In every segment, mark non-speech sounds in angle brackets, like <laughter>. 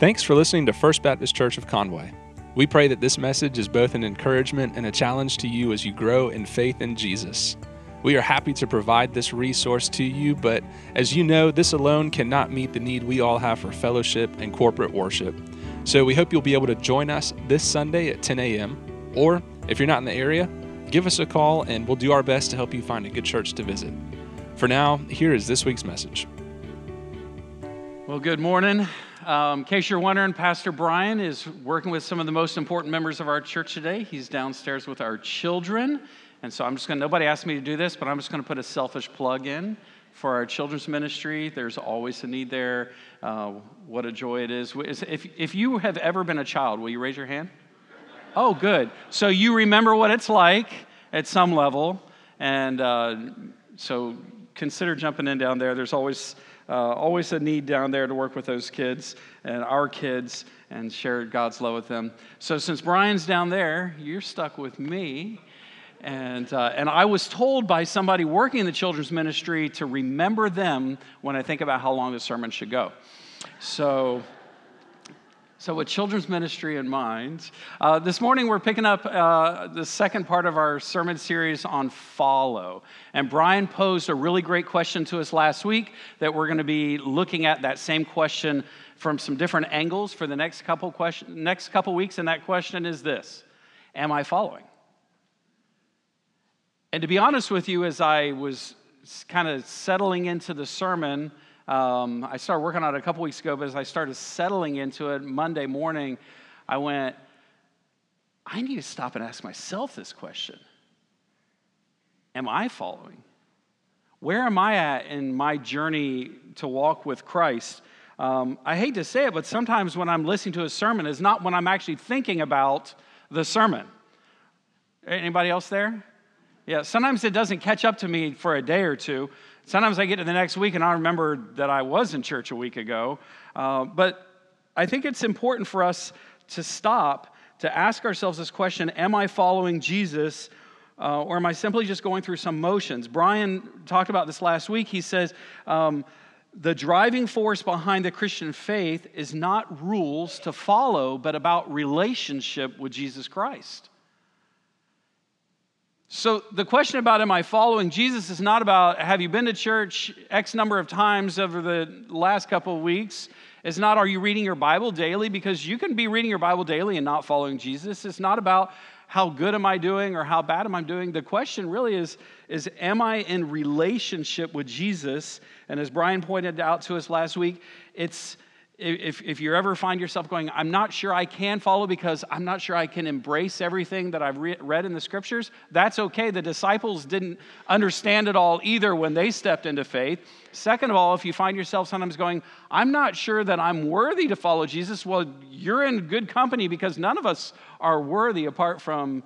Thanks for listening to First Baptist Church of Conway. We pray that this message is both an encouragement and a challenge to you as you grow in faith in Jesus. We are happy to provide this resource to you, but as you know, this alone cannot meet the need we all have for fellowship and corporate worship. So we hope you'll be able to join us this Sunday at 10 a.m. Or if you're not in the area, give us a call and we'll do our best to help you find a good church to visit. For now, here is this week's message. Well, good morning. Um, in case you're wondering, Pastor Brian is working with some of the most important members of our church today. He's downstairs with our children. And so I'm just going to, nobody asked me to do this, but I'm just going to put a selfish plug in for our children's ministry. There's always a need there. Uh, what a joy it is. If, if you have ever been a child, will you raise your hand? Oh, good. So you remember what it's like at some level. And uh, so consider jumping in down there. There's always uh, always a need down there to work with those kids and our kids and share God's love with them. So since Brian's down there, you're stuck with me. And, uh, and I was told by somebody working in the children's ministry to remember them when I think about how long the sermon should go. So so, with children's ministry in mind, uh, this morning we're picking up uh, the second part of our sermon series on follow. And Brian posed a really great question to us last week that we're going to be looking at that same question from some different angles for the next couple question, next couple weeks. And that question is this: Am I following? And to be honest with you, as I was kind of settling into the sermon. Um, I started working on it a couple weeks ago, but as I started settling into it Monday morning, I went, I need to stop and ask myself this question Am I following? Where am I at in my journey to walk with Christ? Um, I hate to say it, but sometimes when I'm listening to a sermon is not when I'm actually thinking about the sermon. Anybody else there? Yeah, sometimes it doesn't catch up to me for a day or two. Sometimes I get to the next week and I remember that I was in church a week ago. Uh, but I think it's important for us to stop to ask ourselves this question Am I following Jesus? Uh, or am I simply just going through some motions? Brian talked about this last week. He says, um, the driving force behind the Christian faith is not rules to follow, but about relationship with Jesus Christ. So, the question about am I following Jesus is not about have you been to church X number of times over the last couple of weeks. It's not are you reading your Bible daily because you can be reading your Bible daily and not following Jesus. It's not about how good am I doing or how bad am I doing. The question really is, is am I in relationship with Jesus? And as Brian pointed out to us last week, it's if, if you ever find yourself going, I'm not sure I can follow because I'm not sure I can embrace everything that I've re- read in the scriptures, that's okay. The disciples didn't understand it all either when they stepped into faith. Second of all, if you find yourself sometimes going, I'm not sure that I'm worthy to follow Jesus, well, you're in good company because none of us are worthy apart from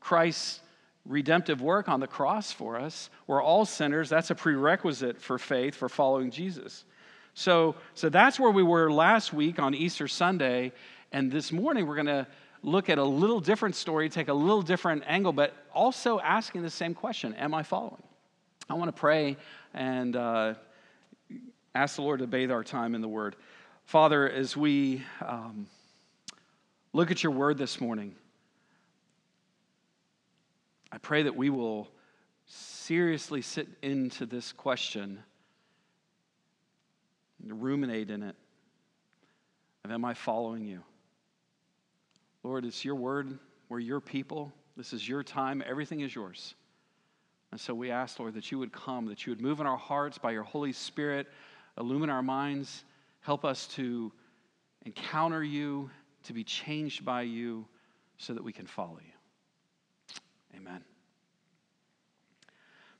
Christ's redemptive work on the cross for us. We're all sinners. That's a prerequisite for faith, for following Jesus. So, so that's where we were last week on Easter Sunday. And this morning we're going to look at a little different story, take a little different angle, but also asking the same question Am I following? I want to pray and uh, ask the Lord to bathe our time in the Word. Father, as we um, look at your Word this morning, I pray that we will seriously sit into this question and ruminate in it of am I following you? Lord, it's your word. We're your people. This is your time. Everything is yours. And so we ask, Lord, that you would come, that you would move in our hearts by your Holy Spirit, illumine our minds, help us to encounter you, to be changed by you, so that we can follow you. Amen.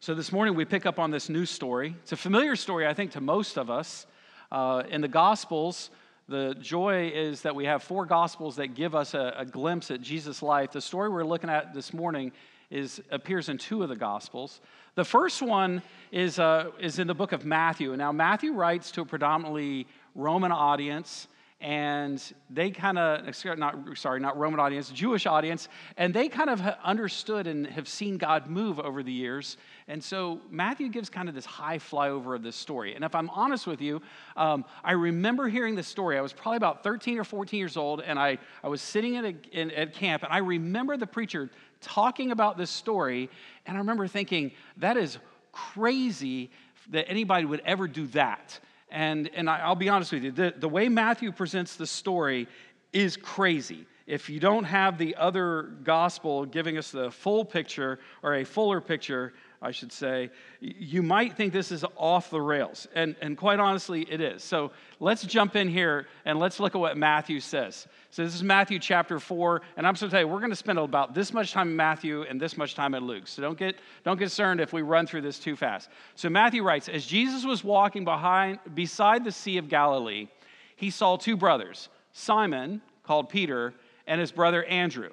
So this morning we pick up on this new story. It's a familiar story, I think, to most of us. Uh, in the Gospels, the joy is that we have four Gospels that give us a, a glimpse at Jesus' life. The story we're looking at this morning is, appears in two of the Gospels. The first one is, uh, is in the book of Matthew. Now, Matthew writes to a predominantly Roman audience, and they kind of not sorry not roman audience jewish audience and they kind of understood and have seen god move over the years. And so matthew gives kind of this high flyover of this story. And if i'm honest with you um, i remember hearing this story. I was probably about 13 or 14 years old and i, I was sitting at, a, in, at camp and i remember the preacher talking about this story and i remember thinking that is crazy that anybody would ever do that and, and I, will be honest with you, the, the way Matthew presents the story is crazy. If you don't have the other gospel giving us the full picture or a fuller picture, I should say, you might think this is off the rails. And, and quite honestly, it is. So let's jump in here and let's look at what Matthew says. So this is Matthew chapter 4. And I'm going to tell you, we're going to spend about this much time in Matthew and this much time in Luke. So don't get, don't get concerned if we run through this too fast. So Matthew writes As Jesus was walking behind, beside the Sea of Galilee, he saw two brothers, Simon, called Peter, and his brother Andrew.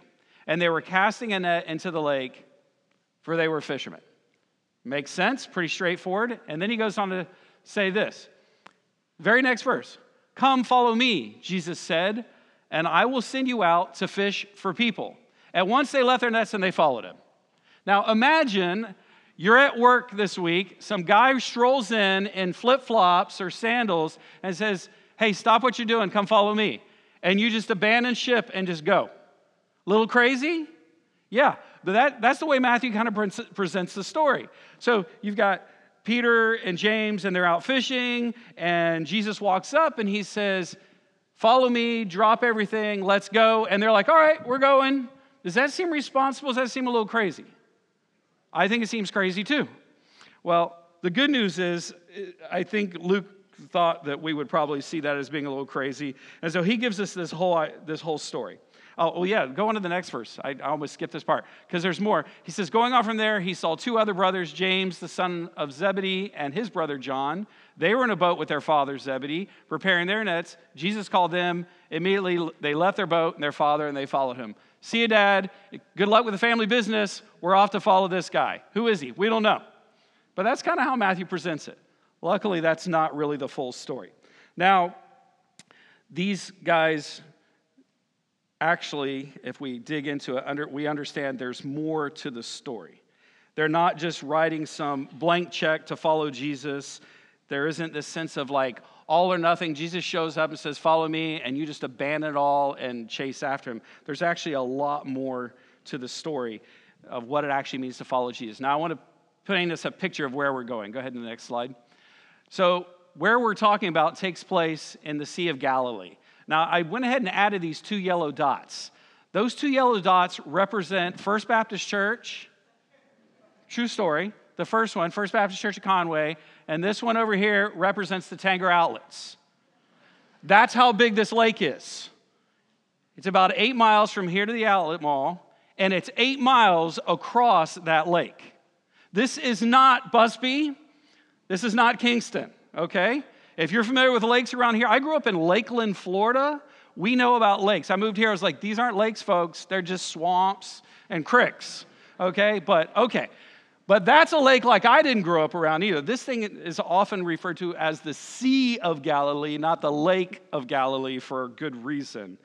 And they were casting a net into the lake, for they were fishermen. Makes sense, pretty straightforward. And then he goes on to say this. Very next verse Come, follow me, Jesus said, and I will send you out to fish for people. At once they left their nets and they followed him. Now imagine you're at work this week, some guy strolls in in flip flops or sandals and says, Hey, stop what you're doing, come follow me. And you just abandon ship and just go. A Little crazy? Yeah, but that, that's the way Matthew kind of presents the story. So you've got Peter and James, and they're out fishing, and Jesus walks up and he says, Follow me, drop everything, let's go. And they're like, All right, we're going. Does that seem responsible? Does that seem a little crazy? I think it seems crazy too. Well, the good news is, I think Luke thought that we would probably see that as being a little crazy. And so he gives us this whole, uh, this whole story. Oh, well, yeah, go on to the next verse. I, I almost skipped this part because there's more. He says, Going on from there, he saw two other brothers, James, the son of Zebedee, and his brother John. They were in a boat with their father Zebedee, preparing their nets. Jesus called them. Immediately, they left their boat and their father, and they followed him. See you, Dad. Good luck with the family business. We're off to follow this guy. Who is he? We don't know. But that's kind of how Matthew presents it. Luckily, that's not really the full story. Now, these guys actually, if we dig into it, under, we understand there's more to the story. They're not just writing some blank check to follow Jesus. There isn't this sense of like all or nothing. Jesus shows up and says, Follow me, and you just abandon it all and chase after him. There's actually a lot more to the story of what it actually means to follow Jesus. Now, I want to paint us a picture of where we're going. Go ahead to the next slide. So, where we're talking about takes place in the Sea of Galilee. Now, I went ahead and added these two yellow dots. Those two yellow dots represent First Baptist Church, true story. The first one, First Baptist Church of Conway, and this one over here represents the Tanger Outlets. That's how big this lake is. It's about eight miles from here to the outlet mall, and it's eight miles across that lake. This is not Busbee. This is not Kingston, okay? If you're familiar with lakes around here, I grew up in Lakeland, Florida. We know about lakes. I moved here, I was like, these aren't lakes, folks. They're just swamps and creeks. Okay? But okay. But that's a lake like I didn't grow up around either. This thing is often referred to as the Sea of Galilee, not the Lake of Galilee for a good reason.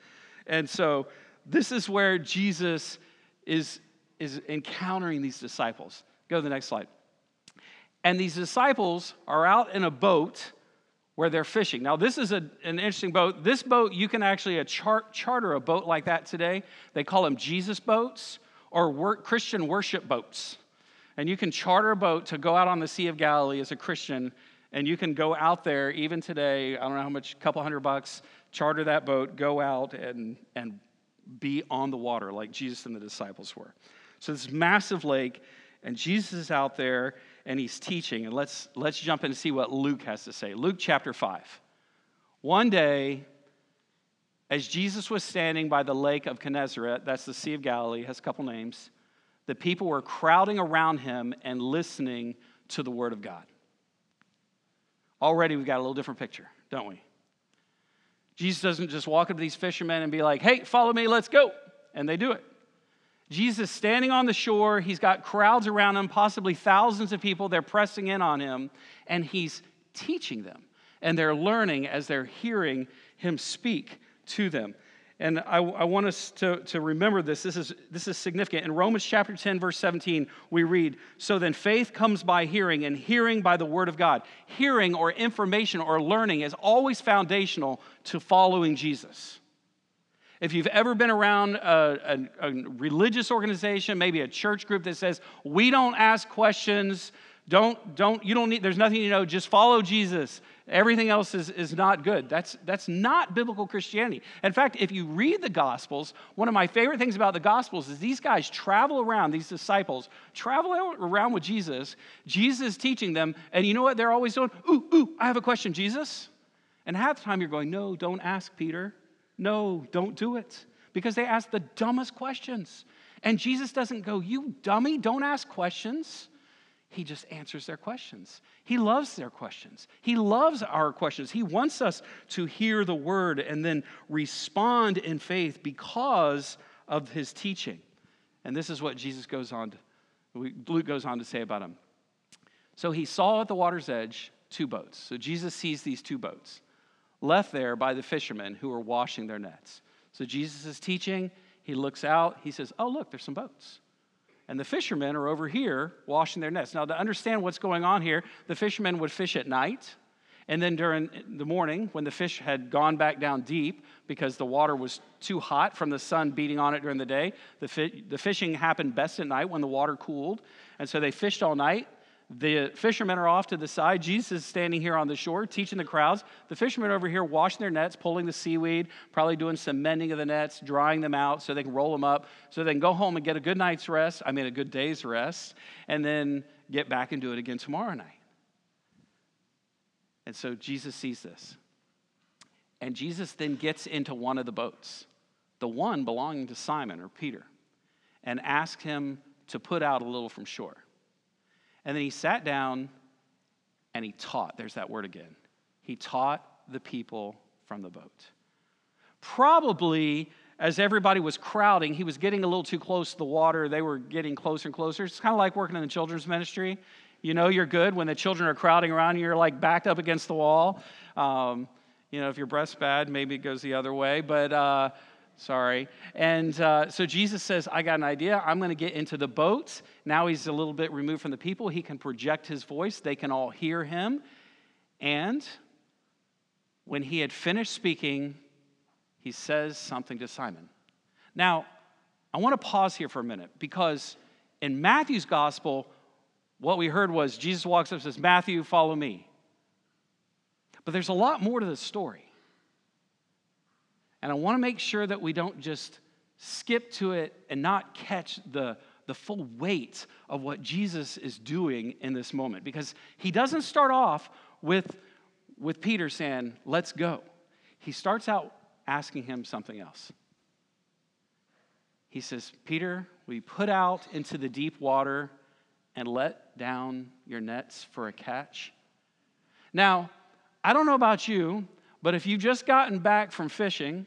And so this is where Jesus is, is encountering these disciples. Go to the next slide. And these disciples are out in a boat where they're fishing. Now, this is a, an interesting boat. This boat, you can actually a char- charter a boat like that today. They call them Jesus boats or Christian worship boats. And you can charter a boat to go out on the Sea of Galilee as a Christian, and you can go out there even today. I don't know how much, a couple hundred bucks, charter that boat, go out and, and be on the water like Jesus and the disciples were. So, this massive lake, and Jesus is out there and he's teaching. And let's, let's jump in and see what Luke has to say. Luke chapter 5. One day, as Jesus was standing by the lake of Gennesaret, that's the Sea of Galilee, has a couple names, the people were crowding around him and listening to the word of God. Already we've got a little different picture, don't we? Jesus doesn't just walk up to these fishermen and be like, hey, follow me, let's go. And they do it. Jesus standing on the shore, he's got crowds around him, possibly thousands of people, they're pressing in on him, and he's teaching them. And they're learning as they're hearing him speak. to them. And I, I, want us to, to remember this. This is, this is significant. In Romans chapter 10, verse 17, we read So then faith comes by hearing, and hearing by the word of God. Hearing or information or learning is always foundational to following Jesus. If you've ever been around a, a, a religious organization, maybe a church group that says, We don't ask questions, don't, don't, you don't need, there's nothing you know, just follow Jesus. Everything else is, is not good. That's, that's not biblical Christianity. In fact, if you read the Gospels, one of my favorite things about the Gospels is these guys travel around, these disciples travel around with Jesus. Jesus is teaching them, and you know what they're always doing? Ooh, ooh, I have a question, Jesus. And half the time you're going, no, don't ask, Peter. No, don't do it. Because they ask the dumbest questions. And Jesus doesn't go, you dummy, don't ask questions. He just answers their questions. He loves their questions. He loves our questions. He wants us to hear the word and then respond in faith because of his teaching. And this is what Jesus goes on to, Luke goes on to say about him. So he saw at the water's edge two boats. So Jesus sees these two boats left there by the fishermen who were washing their nets. So Jesus is teaching. He looks out. He says, Oh, look, there's some boats and the fishermen are over here washing their nets. Now, to understand what's going on here, the fishermen would fish at night. And then during the morning, when the fish had gone back down deep because the water was too hot from the sun beating on it during the day, the, fi- the fishing happened best at night when the water cooled. And so they fished all night. The fishermen are off to the side. Jesus is standing here on the shore teaching the crowds. The fishermen over here washing their nets, pulling the seaweed, probably doing some mending of the nets, drying them out so they can roll them up, so they can go home and get a good night's rest. I mean, a good day's rest, and then get back and do it again tomorrow night. And so Jesus sees this. And Jesus then gets into one of the boats, the one belonging to Simon or Peter, and asks him to put out a little from shore. And then he sat down and he taught. There's that word again. He taught the people from the boat. Probably as everybody was crowding, he was getting a little too close to the water. They were getting closer and closer. It's kind of like working in the children's ministry. You know you're good when the children are crowding around, you're like backed up against the wall. Um, you know, if your breath's bad, maybe it goes the other way. But uh, Sorry. And uh, so Jesus says, I got an idea. I'm going to get into the boat. Now he's a little bit removed from the people. He can project his voice, they can all hear him. And when he had finished speaking, he says something to Simon. Now, I want to pause here for a minute because in Matthew's gospel, what we heard was Jesus walks up and says, Matthew, follow me. But there's a lot more to the story. And I want to make sure that we don't just skip to it and not catch the, the full weight of what Jesus is doing in this moment. Because he doesn't start off with, with Peter saying, Let's go. He starts out asking him something else. He says, Peter, we put out into the deep water and let down your nets for a catch? Now, I don't know about you, but if you've just gotten back from fishing,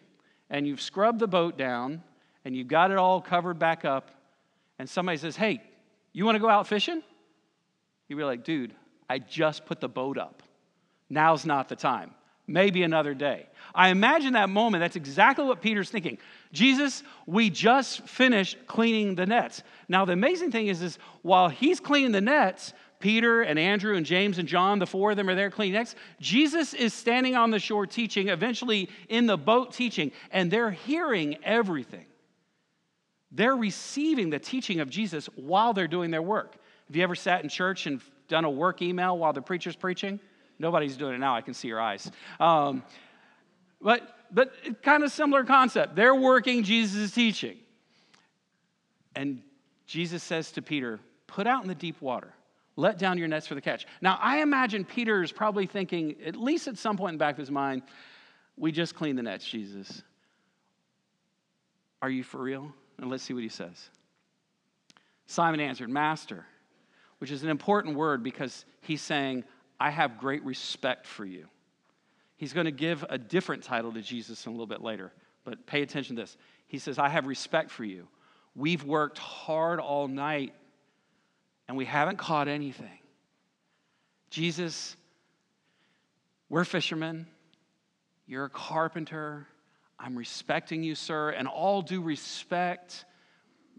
and you've scrubbed the boat down and you've got it all covered back up, and somebody says, Hey, you want to go out fishing? You'd be like, Dude, I just put the boat up. Now's not the time. Maybe another day. I imagine that moment, that's exactly what Peter's thinking. Jesus, we just finished cleaning the nets. Now, the amazing thing is, is while he's cleaning the nets, Peter and Andrew and James and John, the four of them are there cleaning nets. Jesus is standing on the shore teaching, eventually in the boat teaching, and they're hearing everything. They're receiving the teaching of Jesus while they're doing their work. Have you ever sat in church and done a work email while the preacher's preaching? Nobody's doing it now. I can see your eyes. Um, but but kind of similar concept. They're working, Jesus is teaching. And Jesus says to Peter, Put out in the deep water. Let down your nets for the catch. Now, I imagine Peter is probably thinking, at least at some point in the back of his mind, we just cleaned the nets, Jesus. Are you for real? And let's see what he says. Simon answered, Master, which is an important word because he's saying, I have great respect for you. He's going to give a different title to Jesus a little bit later, but pay attention to this. He says, I have respect for you. We've worked hard all night and we haven't caught anything. Jesus, we're fishermen. You're a carpenter. I'm respecting you, sir. And all due respect,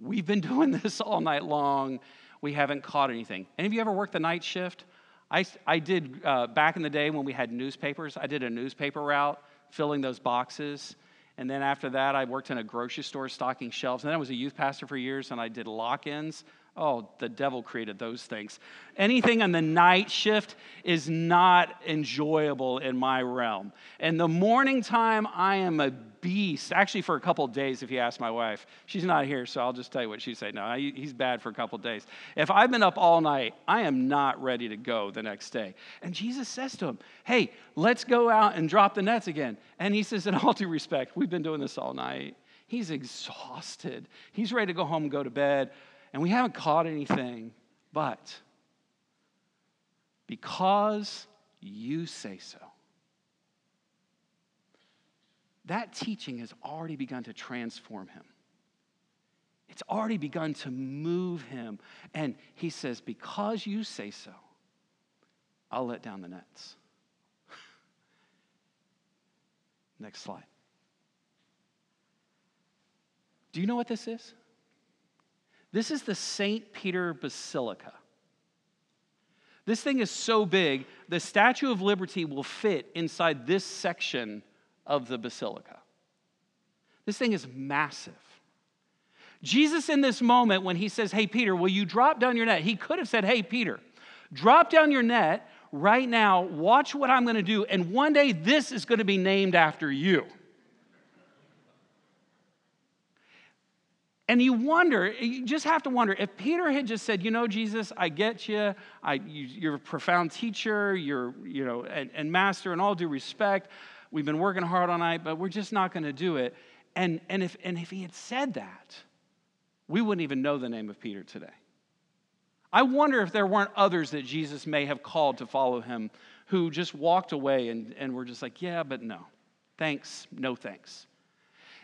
we've been <laughs> doing this all night long. We haven't caught anything. Any of you ever worked the night shift? I, I did uh, back in the day when we had newspapers, I did a newspaper route filling those boxes. And then after that, I worked in a grocery store stocking shelves. And then I was a youth pastor for years and I did lock ins. Oh, the devil created those things. Anything on the night shift is not enjoyable in my realm. And the morning time, I am a beast. Actually, for a couple days, if you ask my wife, she's not here, so I'll just tell you what she said. No, he's bad for a couple days. If I've been up all night, I am not ready to go the next day. And Jesus says to him, Hey, let's go out and drop the nets again. And he says, In all due respect, we've been doing this all night. He's exhausted. He's ready to go home and go to bed and we haven't caught anything, but because you say so. That teaching has already begun to transform him. It's already begun to move him. And he says, Because you say so, I'll let down the nets. <laughs> Next slide. Do you know what this is? This is the St. Peter Basilica. This thing is so big, the Statue of Liberty will fit inside this section of the basilica. This thing is massive. Jesus, in this moment, when he says, Hey, Peter, will you drop down your net? He could have said, Hey, Peter, drop down your net right now, watch what I'm going to do, and one day this is going to be named after you. And you wonder, you just have to wonder, if Peter had just said, you know, Jesus, I get you, I, you are a profound teacher, you're, you know, and, and master, and all due respect, we've been working hard all night, but we're just not going to do it. And, and, if, and if he had said that, we wouldn't even know the name of Peter today. I wonder if there weren't others that Jesus may have called to follow him who just walked away and, and were just like, yeah, but no. Thanks, no thanks.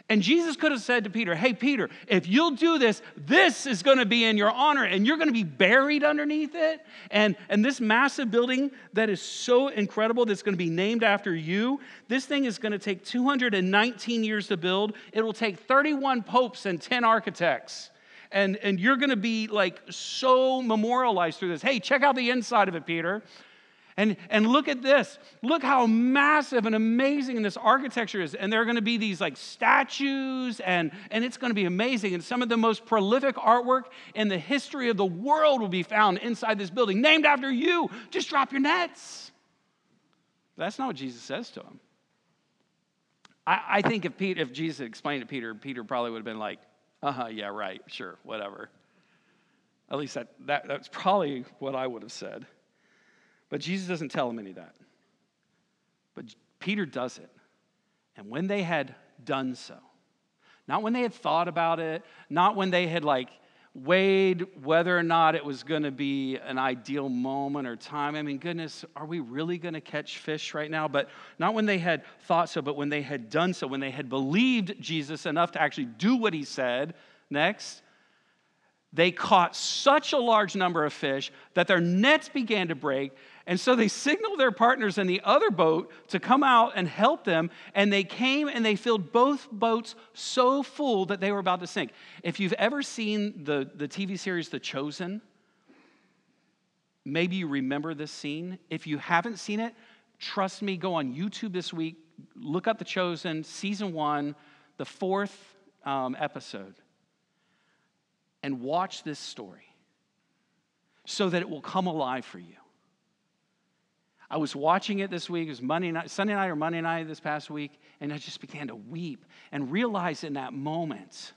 And Jesus could have said to Peter, Hey, Peter, if you'll do this, this is going to be in your honor and you're going to be buried underneath it. And, and this massive building that is so incredible that's going to be named after you, this thing is going to take 219 years to build. It will take 31 popes and 10 architects. And, and you're going to be like so memorialized through this. Hey, check out the inside of it, Peter. And, and look at this. Look how massive and amazing this architecture is. And there are going to be these like statues, and, and it's going to be amazing. And some of the most prolific artwork in the history of the world will be found inside this building, named after you. Just drop your nets. That's not what Jesus says to him. I, I think if, Pete, if Jesus explained to Peter, Peter probably would have been like, uh huh, yeah, right, sure, whatever. At least that, that, that's probably what I would have said. But Jesus doesn't tell him any of that. But Peter does it. And when they had done so, not when they had thought about it, not when they had like weighed whether or not it was going to be an ideal moment or time. I mean, goodness, are we really going to catch fish right now? But not when they had thought so, but when they had done so, when they had believed Jesus enough to actually do what he said. Next, they caught such a large number of fish that their nets began to break and so they signaled their partners in the other boat to come out and help them. And they came and they filled both boats so full that they were about to sink. If you've ever seen the, the TV series The Chosen, maybe you remember this scene. If you haven't seen it, trust me, go on YouTube this week, look up The Chosen, season one, the fourth um, episode, and watch this story so that it will come alive for you. I was watching it this week. It was Monday night, Sunday night or Monday night this past week, and I just began to weep and realize in that moment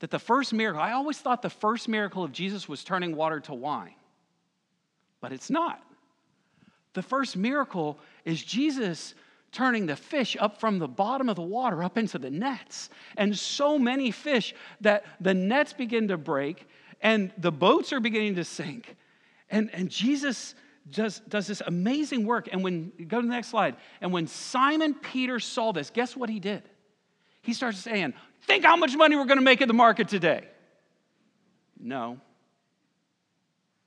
that the first miracle, I always thought the first miracle of Jesus was turning water to wine, but it's not. The first miracle is Jesus turning the fish up from the bottom of the water up into the nets. And so many fish that the nets begin to break and the boats are beginning to sink. And, and Jesus does, does this amazing work. And when, go to the next slide. And when Simon Peter saw this, guess what he did? He starts saying, Think how much money we're going to make at the market today. No,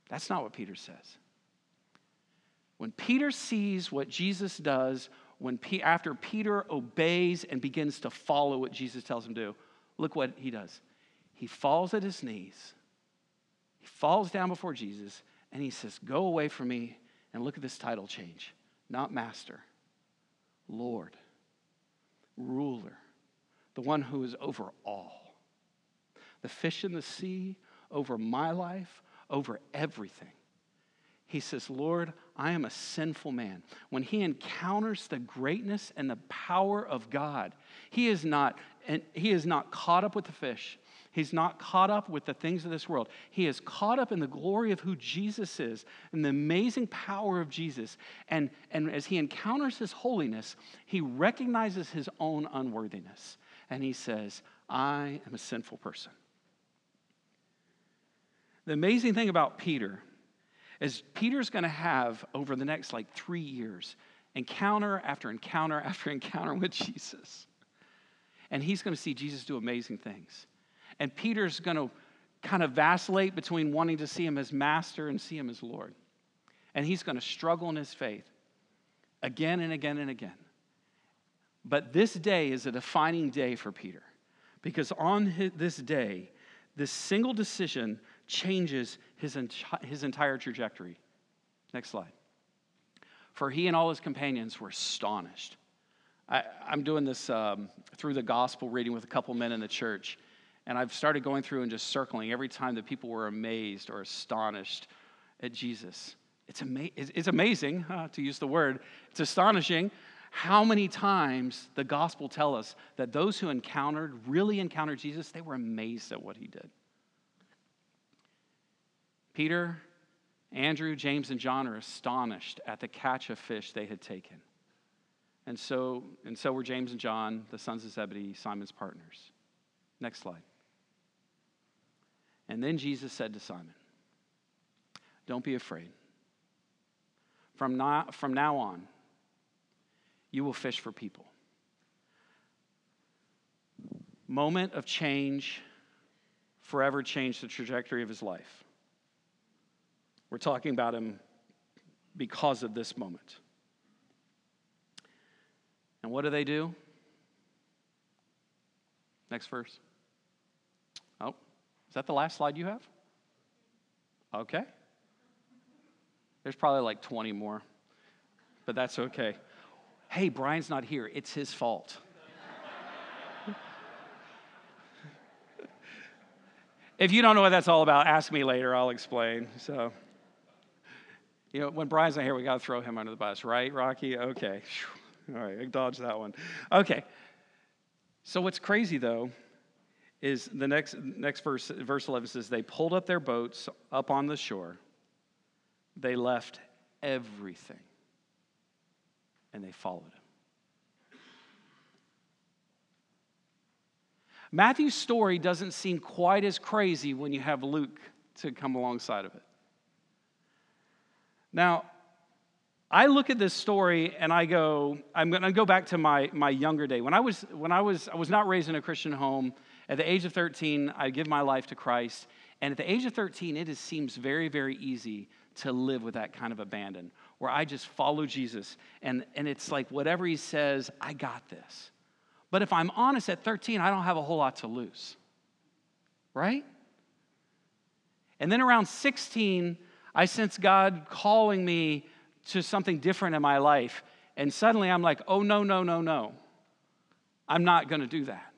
that's not what Peter says. When Peter sees what Jesus does, when P- after Peter obeys and begins to follow what Jesus tells him to do, look what he does. He falls at his knees, he falls down before Jesus, and he says, Go away from me. And look at this title change not master, Lord, ruler, the one who is over all. The fish in the sea, over my life, over everything. He says, Lord, I am a sinful man. When he encounters the greatness and the power of God, he is not, and he is not caught up with the fish. He's not caught up with the things of this world. He is caught up in the glory of who Jesus is and the amazing power of Jesus. And, and as he encounters his holiness, he recognizes his own unworthiness. And he says, I am a sinful person. The amazing thing about Peter is Peter's going to have over the next like three years encounter after encounter after <laughs> encounter with Jesus. And he's going to see Jesus do amazing things. And Peter's going to kind of vacillate between wanting to see him as master and see him as Lord. And he's going to struggle in his faith again and again and again. But this day is a defining day for Peter because on this day, this single decision changes his, his entire trajectory. Next slide. For he and all his companions were astonished. I, am doing this um, through the gospel reading with a couple men in the church, and I've started going through and just circling every time that people were amazed or astonished at Jesus. It's, ama- it's amazing, uh, <laughs> to use the word, it's astonishing how many times the gospel tell us that those who encountered, really encountered Jesus, they were amazed at what he did. Peter, Andrew, James, and John are astonished at the catch of fish they had taken. And so, and so were James and John, the sons of Zebedee, Simon's partners. Next slide. And then Jesus said to Simon, Don't be afraid. From now, from now on, you will fish for people. Moment of change, forever changed the trajectory of his life. We're talking about him because of this moment. And what do they do? Next verse. Is that the last slide you have? Okay. There's probably like 20 more, but that's okay. Hey, Brian's not here. It's his fault. <laughs> if you don't know what that's all about, ask me later. I'll explain. So. You know, when Brian's not here, we got to throw him under the bus, right, Rocky? Okay. All right, I dodged that one. Okay. So what's crazy though is the next next verse verse 11 says they pulled up their boats up on the shore. They left everything and they followed him. Matthew's story doesn't seem quite as crazy when you have Luke to come alongside of it. Now, I look at this story and I go, I'm going to go back to my, my younger day. When I was, when I was, I was not raised in a Christian home. At the age of 13, I give my life to Christ. And at the age of 13, it is, seems very, very easy to live with that kind of abandon, where I just follow Jesus. And, and it's like whatever he says, I got this. But if I'm honest, at 13, I don't have a whole lot to lose. Right? And then around 16, I sense God calling me to something different in my life. And suddenly I'm like, oh, no, no, no, no. I'm not going to do that.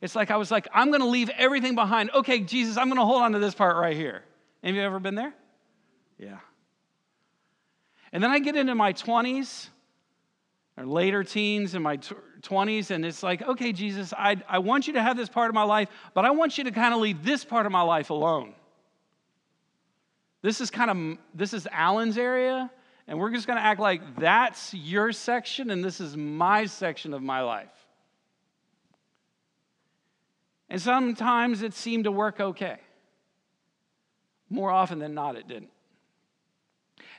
It's like I was like, I'm going to leave everything behind. Okay, Jesus, I'm going to hold on to this part right here. Have you ever been there? Yeah. And then I get into my 20s or later teens and my 20s, and it's like, okay, Jesus, I, I want you to have this part of my life, but I want you to kind of leave this part of my life alone. This is kind of this is Alan's area, and we're just going to act like that's your section and this is my section of my life. And sometimes it seemed to work okay. More often than not, it didn't.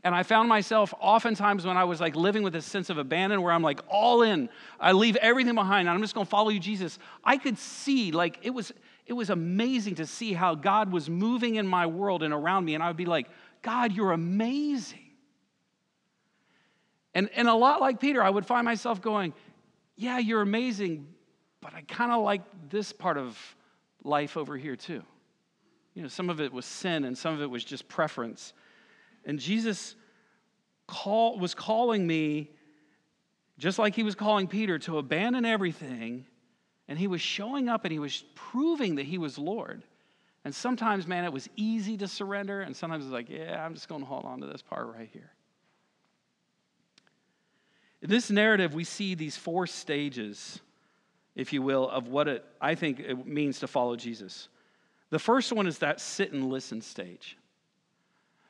And I found myself oftentimes when I was like living with this sense of abandon where I'm like all in, I leave everything behind, and I'm just gonna follow you, Jesus. I could see like it was it was amazing to see how God was moving in my world and around me. And I would be like, God, you're amazing. And, and a lot like Peter, I would find myself going, Yeah, you're amazing, but I kind of like this part of life over here too. You know, some of it was sin and some of it was just preference. And Jesus call, was calling me, just like he was calling Peter, to abandon everything. And he was showing up and he was proving that he was Lord. And sometimes, man, it was easy to surrender. And sometimes it's like, yeah, I'm just going to hold on to this part right here. In this narrative, we see these four stages, if you will, of what it, I think it means to follow Jesus. The first one is that sit and listen stage.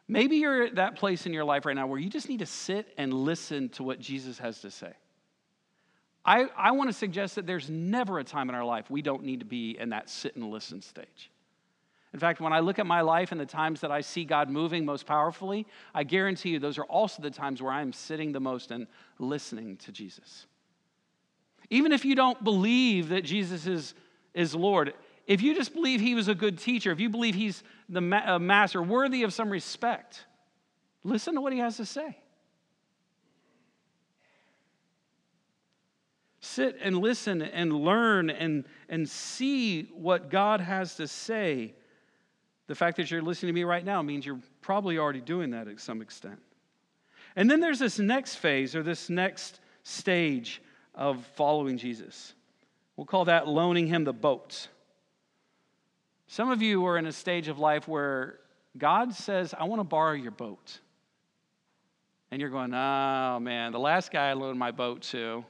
Maybe you're at that place in your life right now where you just need to sit and listen to what Jesus has to say. I, I want to suggest that there's never a time in our life we don't need to be in that sit and listen stage. In fact, when I look at my life and the times that I see God moving most powerfully, I guarantee you those are also the times where I'm sitting the most and listening to Jesus. Even if you don't believe that Jesus is, is Lord, if you just believe he was a good teacher, if you believe he's the ma- uh, master, worthy of some respect, listen to what he has to say. Sit and listen and learn and, and see what God has to say. The fact that you're listening to me right now means you're probably already doing that to some extent. And then there's this next phase or this next stage of following Jesus. We'll call that loaning him the boat. Some of you are in a stage of life where God says, I want to borrow your boat. And you're going, oh man, the last guy I loaned my boat to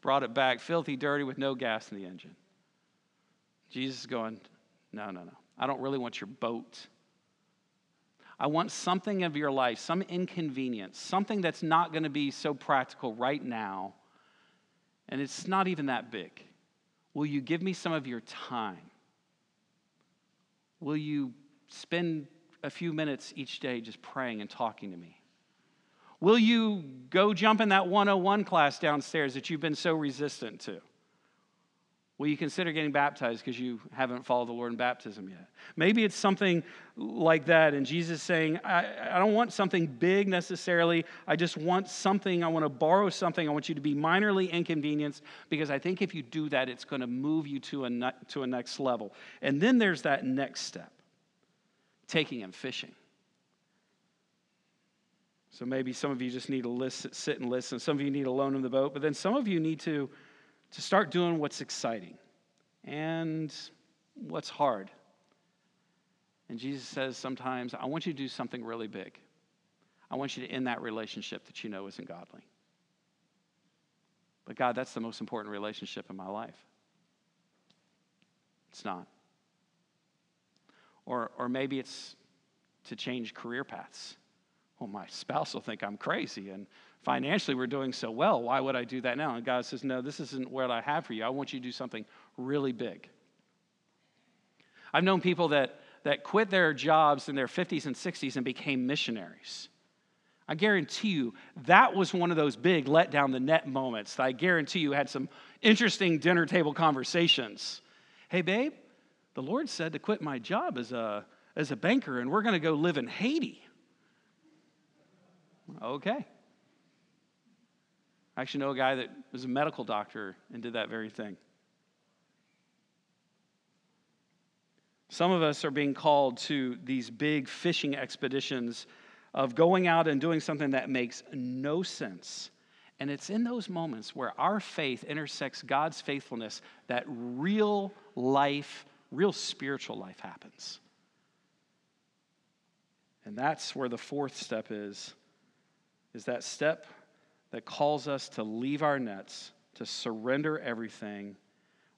brought it back filthy, dirty, with no gas in the engine. Jesus is going, no, no, no. I don't really want your boat. I want something of your life, some inconvenience, something that's not going to be so practical right now. And it's not even that big. Will you give me some of your time? Will you spend a few minutes each day just praying and talking to me? Will you go jump in that 101 class downstairs that you've been so resistant to? Will you consider getting baptized because you haven't followed the Lord in baptism yet? Maybe it's something like that, and Jesus saying, I, I don't want something big necessarily. I just want something. I want to borrow something. I want you to be minorly inconvenienced because I think if you do that, it's going to move you to a, to a next level. And then there's that next step taking and fishing. So maybe some of you just need to listen, sit and listen. Some of you need loan him the boat, but then some of you need to to start doing what's exciting and what's hard. And Jesus says sometimes, I want you to do something really big. I want you to end that relationship that you know isn't godly. But God, that's the most important relationship in my life. It's not. Or, or maybe it's to change career paths. Well, my spouse will think I'm crazy, and financially we're doing so well. Why would I do that now? And God says, No, this isn't what I have for you. I want you to do something really big. I've known people that, that quit their jobs in their 50s and 60s and became missionaries. I guarantee you that was one of those big let down the net moments that I guarantee you had some interesting dinner table conversations. Hey, babe, the Lord said to quit my job as a, as a banker and we're going to go live in Haiti. Okay. I actually know a guy that was a medical doctor and did that very thing. Some of us are being called to these big fishing expeditions of going out and doing something that makes no sense. And it's in those moments where our faith intersects God's faithfulness that real life, real spiritual life happens. And that's where the fourth step is is that step that calls us to leave our nets, to surrender everything.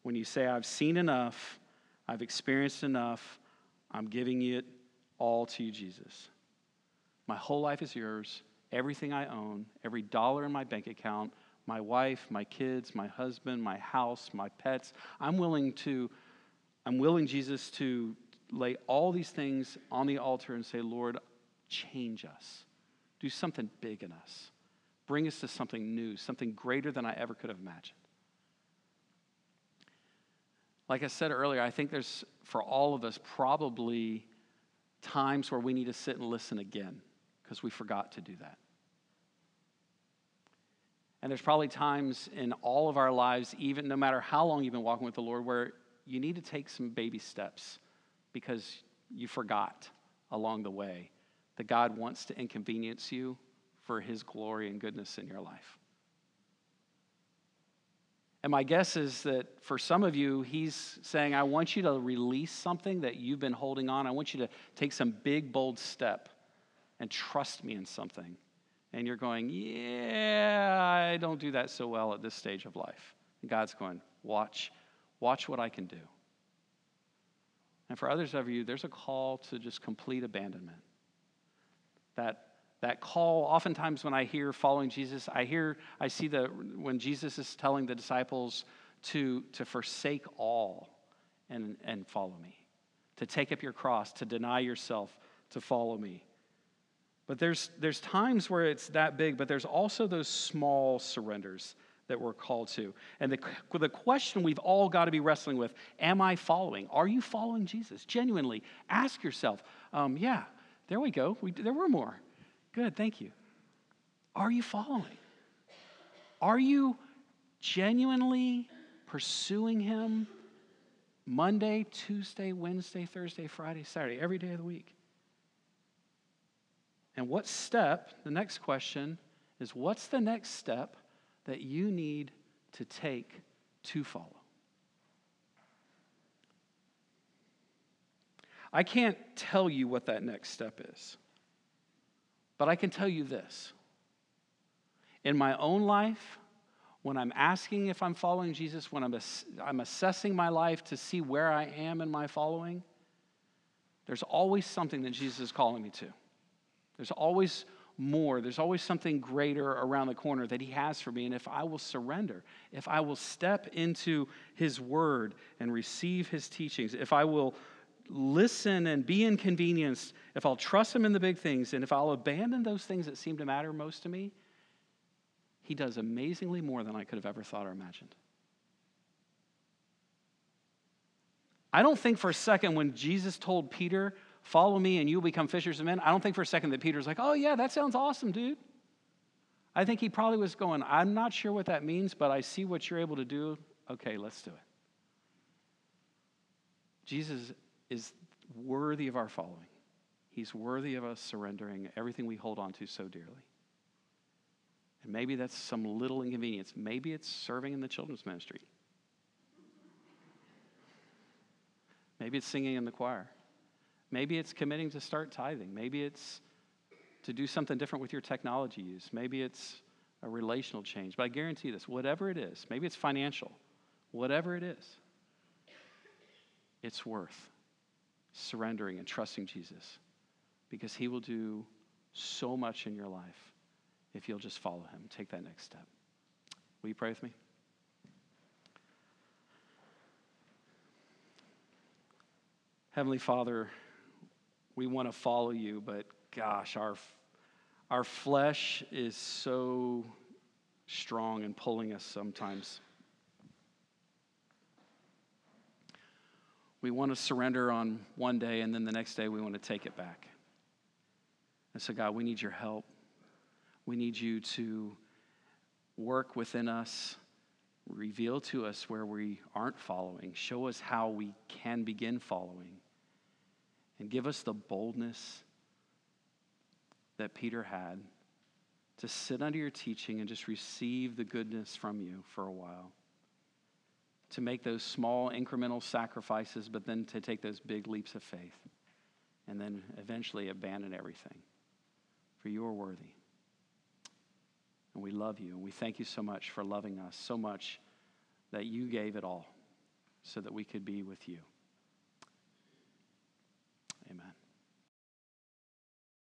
When you say, I've seen enough, I've experienced enough, I'm giving it all to you, Jesus. My whole life is yours. Everything I own, every dollar in my bank account, my wife, my kids, my husband, my house, my pets. I'm willing to, I'm willing, Jesus, to lay all these things on the altar and say, Lord, change us. Do something big in us bring us to something new, something greater than I ever could have imagined. Like I said earlier, I think there's, for all of us, probably times where we need to sit and listen again because we forgot to do that. And there's probably times in all of our lives, even no matter how long you've been walking with the Lord, where you need to take some baby steps because you forgot along the way that God wants to inconvenience you for his glory and goodness in your life. And my guess is that for some of you, he's saying, I want you to release something that you've been holding on. I want you to take some big, bold step and trust me in something. And you're going, Yeah, I don't do that so well at this stage of life. And God's going, Watch, watch what I can do. And for others of you, there's a call to just complete abandonment. That that call. Oftentimes when i hear following jesus i hear i see the when jesus is telling the disciples to to forsake all and and follow me to take up your cross to deny yourself to follow me. But there's there's times where it's that big but there's also those small surrenders that we're called to. And the, the question we've all got to be wrestling with am i following? Are you following jesus? Genuinely ask yourself um, yeah there we go we, there were more Good, thank you. Are you following? Are you genuinely pursuing Him Monday, Tuesday, Wednesday, Thursday, Friday, Saturday, every day of the week? And what step, the next question is what's the next step that you need to take to follow? I can't tell you what that next step is. But I can tell you this in my own life, when I'm asking if I'm following Jesus, when I'm, ass- I'm assessing my life to see where I am in my following, there's always something that Jesus is calling me to. There's always more. There's always something greater around the corner that He has for me. And if I will surrender, if I will step into His word and receive His teachings, if I will listen and be inconvenienced, if I'll trust Him in the big things, and if I'll abandon those things that seem to matter most to me, He does amazingly more than I could have ever thought or imagined. I don't think for a second when Jesus told Peter, Follow me and you'll become fishers of men, I don't think for a second that Peter's like, Oh, yeah, that sounds awesome, dude. I think he probably was going, I'm not sure what that means, but I see what you're able to do. Okay, let's do it. Jesus is worthy of our following. He's worthy of us surrendering everything we hold on to so dearly. And maybe that's some little inconvenience. Maybe it's serving in the children's ministry. Maybe it's singing in the choir. Maybe it's committing to start tithing. Maybe it's to do something different with your technology use. Maybe it's a relational change. But I guarantee this whatever it is, maybe it's financial, whatever it is, it's worth surrendering and trusting Jesus because he will do so much in your life if you'll just follow him. Take that next step. Will you pray with me? Heavenly Father, we want to follow you, but gosh, our, our flesh is so strong and pulling us sometimes. We want to surrender on one day, and then the next day we want to take it back. And so, God, we need your help. We need you to work within us, reveal to us where we aren't following, show us how we can begin following, and give us the boldness that Peter had to sit under your teaching and just receive the goodness from you for a while to make those small incremental sacrifices, but then to take those big leaps of faith and then eventually abandon everything. For you are worthy. And we love you. And we thank you so much for loving us so much that you gave it all so that we could be with you.